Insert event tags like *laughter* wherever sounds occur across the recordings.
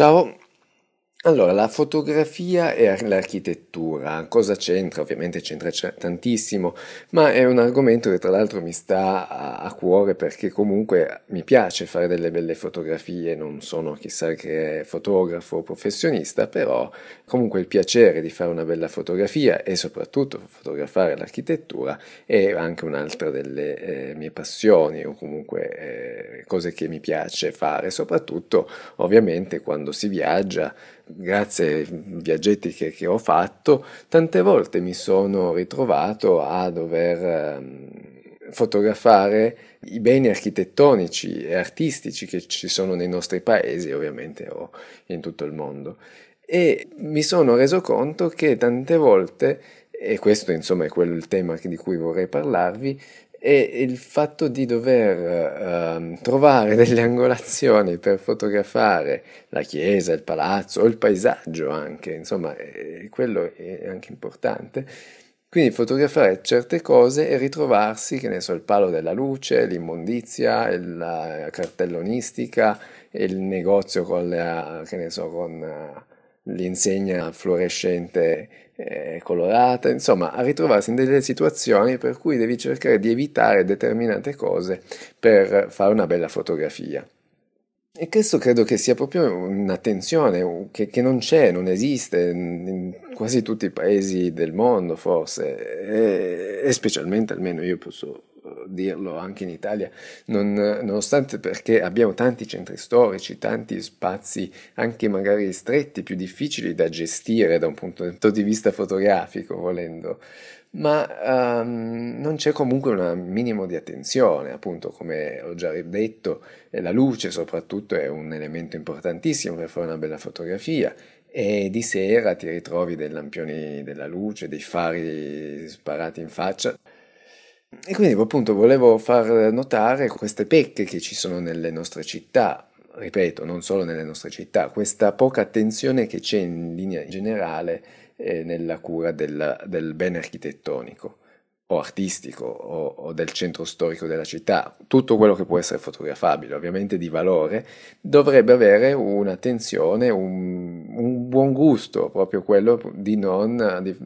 Ciao, allora, la fotografia e l'architettura, cosa c'entra? Ovviamente c'entra tantissimo, ma è un argomento che tra l'altro mi sta a, cuore perché comunque mi piace fare delle belle fotografie, non sono chissà che fotografo o professionista, però comunque il piacere di fare una bella fotografia e soprattutto fotografare l'architettura è anche un'altra delle eh, mie passioni o comunque eh, cose che mi piace fare, soprattutto ovviamente quando si viaggia grazie ai viaggetti che, che, ho fatto, tante volte mi sono ritrovato a dover um, fotografare i beni architettonici e artistici che ci sono nei nostri paesi, ovviamente, o in tutto il mondo. E mi sono reso conto che tante volte, e questo insomma è quello il tema di cui vorrei parlarvi, e il fatto di dover uh, trovare delle angolazioni per fotografare la chiesa, il palazzo o il paesaggio anche, insomma, eh, quello è anche importante. Quindi fotografare certe cose e ritrovarsi, che ne so, il palo della luce, l'immondizia, la cartellonistica, il negozio con, la, che ne so, con l'insegna fluorescente eh, colorata, insomma, a ritrovarsi in delle situazioni per cui devi cercare di evitare determinate cose per fare una bella fotografia. E questo credo che sia proprio un'attenzione che, che non c'è, non esiste in quasi tutti i paesi del mondo forse, e, e specialmente almeno io posso dirlo anche in Italia, non, nonostante perché abbiamo tanti centri storici, tanti spazi anche magari stretti, più difficili da gestire da un punto di vista fotografico, volendo, ma um, non c'è comunque un minimo di attenzione, appunto come ho già detto, la luce soprattutto è un elemento importantissimo per fare una bella fotografia e di sera ti ritrovi dei lampioni della luce, dei fari sparati in faccia. E quindi appunto volevo far notare queste pecche che ci sono nelle nostre città, ripeto, non solo nelle nostre città, questa poca attenzione che c'è in linea generale eh, nella cura del, del, bene architettonico o artistico o, o, del centro storico della città, tutto quello che può essere fotografabile, ovviamente di valore, dovrebbe avere un'attenzione, un, un buon gusto, proprio quello di non... Di,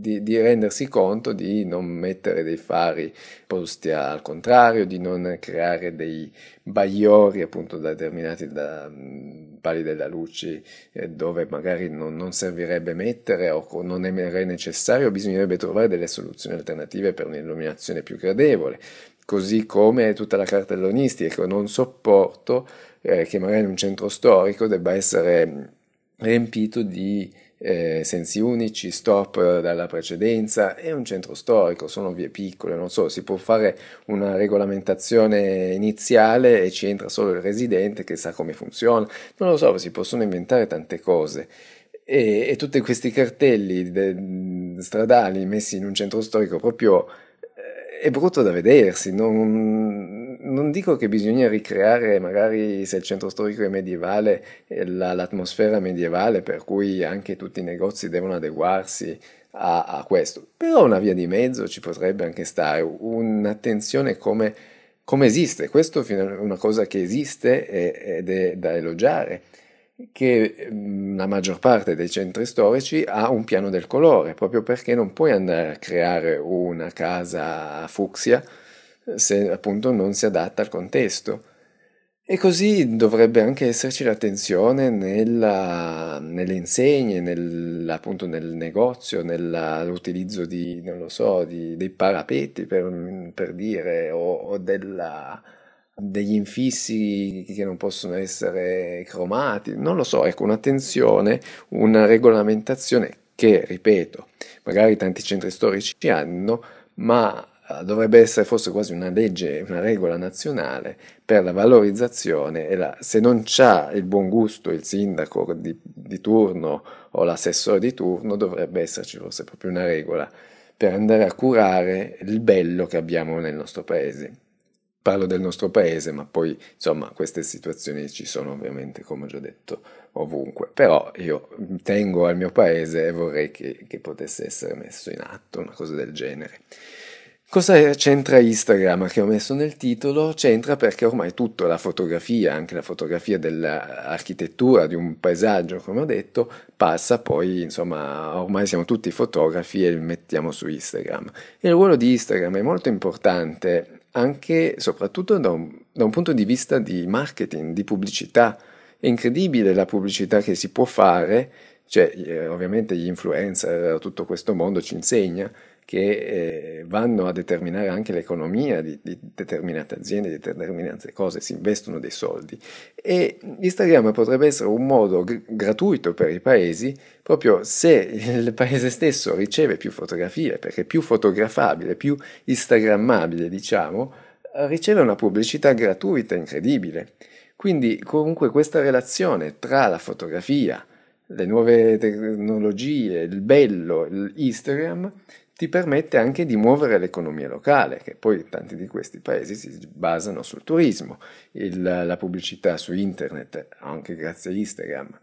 di, di, rendersi conto di non mettere dei fari posti al contrario, di non creare dei bagliori appunto determinati da mm, pali della luce eh, dove magari non, non, servirebbe mettere o non è necessario, bisognerebbe trovare delle soluzioni alternative per un'illuminazione più gradevole. Così come tutta la cartellonistica, non sopporto eh, che magari un centro storico debba essere riempito di eh, sensi unici, stop dalla precedenza, è un centro storico, sono vie piccole, non so, si può fare una regolamentazione iniziale e ci entra solo il residente che sa come funziona, non lo so, si possono inventare tante cose. E, e tutti questi cartelli de, stradali messi in un centro storico proprio eh, è brutto da vedersi, non, non dico che bisogna ricreare magari se il centro storico è medievale la, l'atmosfera medievale per cui anche tutti i negozi devono adeguarsi a, a, questo, però una via di mezzo ci potrebbe anche stare, un'attenzione come, come esiste, questo è una cosa che esiste ed è da elogiare che la maggior parte dei centri storici ha un piano del colore, proprio perché non puoi andare a creare una casa fucsia se appunto non si adatta al contesto. E così dovrebbe anche esserci l'attenzione nella, nelle insegne, nel, appunto nel negozio, nell'utilizzo di, non lo so, di, dei parapetti per, per dire, o, o della, degli infissi che non possono essere cromati, non lo so, ecco, un'attenzione, una regolamentazione che, ripeto, magari tanti centri storici hanno, ma dovrebbe essere forse quasi una legge, una regola nazionale per la valorizzazione e la, se non c'ha il buon gusto il sindaco di, di turno o l'assessore di turno dovrebbe esserci forse proprio una regola per andare a curare il bello che abbiamo nel nostro paese. Parlo del nostro paese, ma poi insomma queste situazioni ci sono ovviamente, come ho già detto, ovunque. Però io tengo al mio paese e vorrei che, che potesse essere messo in atto una cosa del genere. Cosa c'entra Instagram che ho messo nel titolo? C'entra perché ormai tutta la fotografia, anche la fotografia dell'architettura di un paesaggio, come ho detto, passa poi, insomma, ormai siamo tutti fotografi e li mettiamo su Instagram. E il ruolo di Instagram è molto importante anche e soprattutto da un, da un punto di vista di marketing, di pubblicità. È incredibile la pubblicità che si può fare, cioè eh, ovviamente gli influencer, tutto questo mondo ci insegna che eh, vanno a determinare anche l'economia di, di, determinate aziende, di determinate cose, si investono dei soldi. E Instagram potrebbe essere un modo g- gratuito per i paesi, proprio se il paese stesso riceve più fotografie, perché più fotografabile, più instagrammabile, diciamo, riceve una pubblicità gratuita incredibile. Quindi comunque questa relazione tra la fotografia, le nuove tecnologie, il bello, l'Instagram, ti permette anche di muovere l'economia locale, che poi tanti di questi paesi si basano sul turismo, il, la pubblicità su internet, anche grazie a Instagram.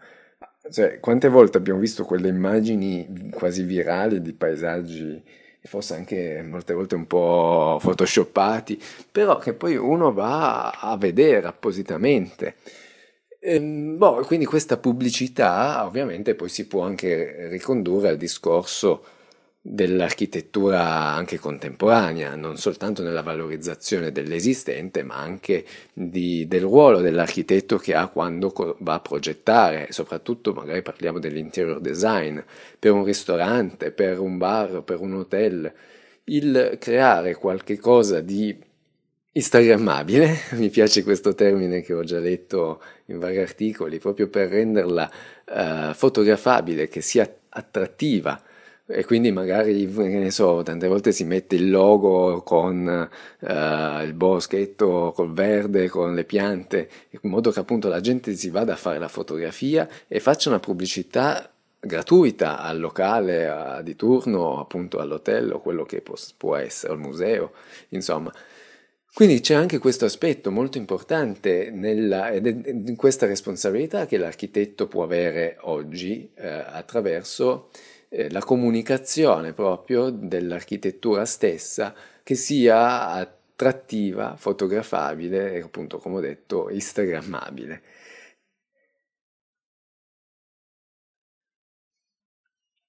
Cioè, quante volte abbiamo visto quelle immagini quasi virali di paesaggi, forse anche molte volte un po' photoshoppati, però che poi uno va a vedere appositamente. Ehm, boh, quindi questa pubblicità ovviamente poi si può anche ricondurre al discorso dell'architettura anche contemporanea, non soltanto nella valorizzazione dell'esistente, ma anche di, del ruolo dell'architetto che ha quando va a progettare, soprattutto magari parliamo dell'interior design, per un ristorante, per un bar, per un hotel, il creare qualche cosa di instagrammabile, *laughs* mi piace questo termine che ho già letto in vari articoli, proprio per renderla uh, fotografabile, che sia attrattiva, e quindi magari, ne so, tante volte si mette il logo con uh, il boschetto, col verde, con le piante, in modo che appunto la gente si vada a fare la fotografia e faccia una pubblicità gratuita al locale a, di turno, appunto all'hotel o quello che può, può essere, al museo, insomma. Quindi c'è anche questo aspetto molto importante nella, in questa responsabilità che l'architetto può avere oggi eh, attraverso eh, la comunicazione proprio dell'architettura stessa che sia attrattiva, fotografabile e appunto come ho detto instagrammabile.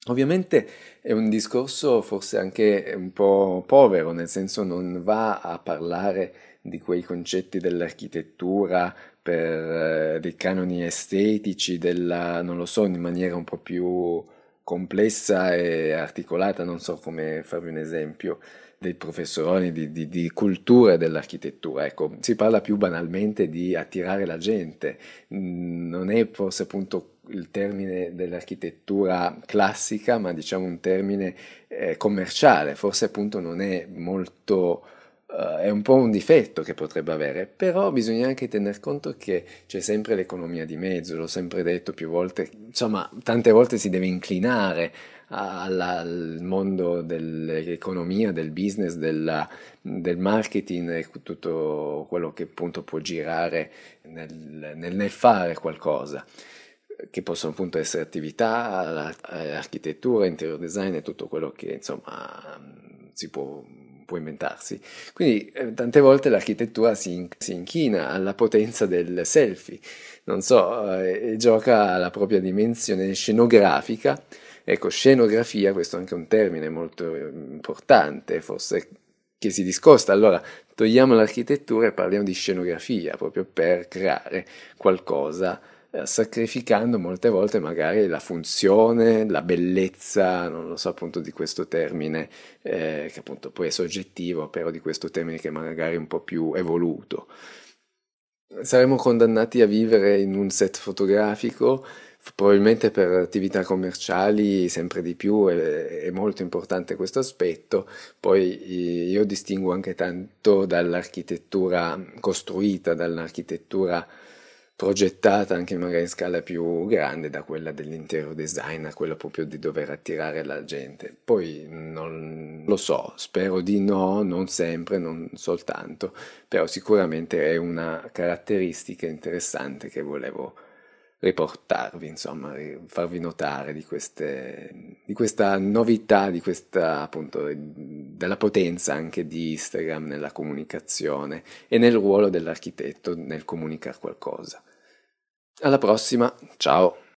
Ovviamente è un discorso forse anche un po' povero, nel senso non va a parlare di quei concetti dell'architettura per eh, dei canoni estetici, della, non lo so, in maniera un po' più complessa e articolata, non so come farvi un esempio, dei professori di, di, di cultura dell'architettura. Ecco, si parla più banalmente di attirare la gente, mm, non è forse appunto il termine dell'architettura classica, ma diciamo un termine eh, commerciale, forse appunto non è molto Uh, è un po' un difetto che potrebbe avere, però bisogna anche tener conto che c'è sempre l'economia di mezzo, l'ho sempre detto più volte, insomma, tante volte si deve inclinare alla, al mondo dell'economia, del business, della, del marketing e tutto quello che appunto può girare nel, nel, nel fare qualcosa che possono appunto essere attività, architettura, interior design e tutto quello che insomma si può può inventarsi. Quindi eh, tante volte l'architettura si, in, si, inchina alla potenza del selfie, non so, eh, e gioca alla propria dimensione scenografica. Ecco, scenografia, questo è anche un termine molto importante, forse che si discosta. Allora, togliamo l'architettura e parliamo di scenografia, proprio per creare qualcosa sacrificando molte volte magari la funzione, la bellezza, non lo so appunto di questo termine, eh, che appunto poi è soggettivo, però di questo termine che magari è un po' più evoluto. Saremo condannati a vivere in un set fotografico, probabilmente per attività commerciali sempre di più è, è molto importante questo aspetto, poi io distingo anche tanto dall'architettura costruita, dall'architettura progettata anche magari in scala più grande da quella dell'intero design a quella proprio di dover attirare la gente. Poi non lo so, spero di no, non sempre, non soltanto, però sicuramente è una caratteristica interessante che volevo riportarvi, insomma, farvi notare di, queste, di questa novità, di questa appunto della potenza anche di Instagram nella comunicazione e nel ruolo dell'architetto nel comunicare qualcosa. Alla prossima, ciao!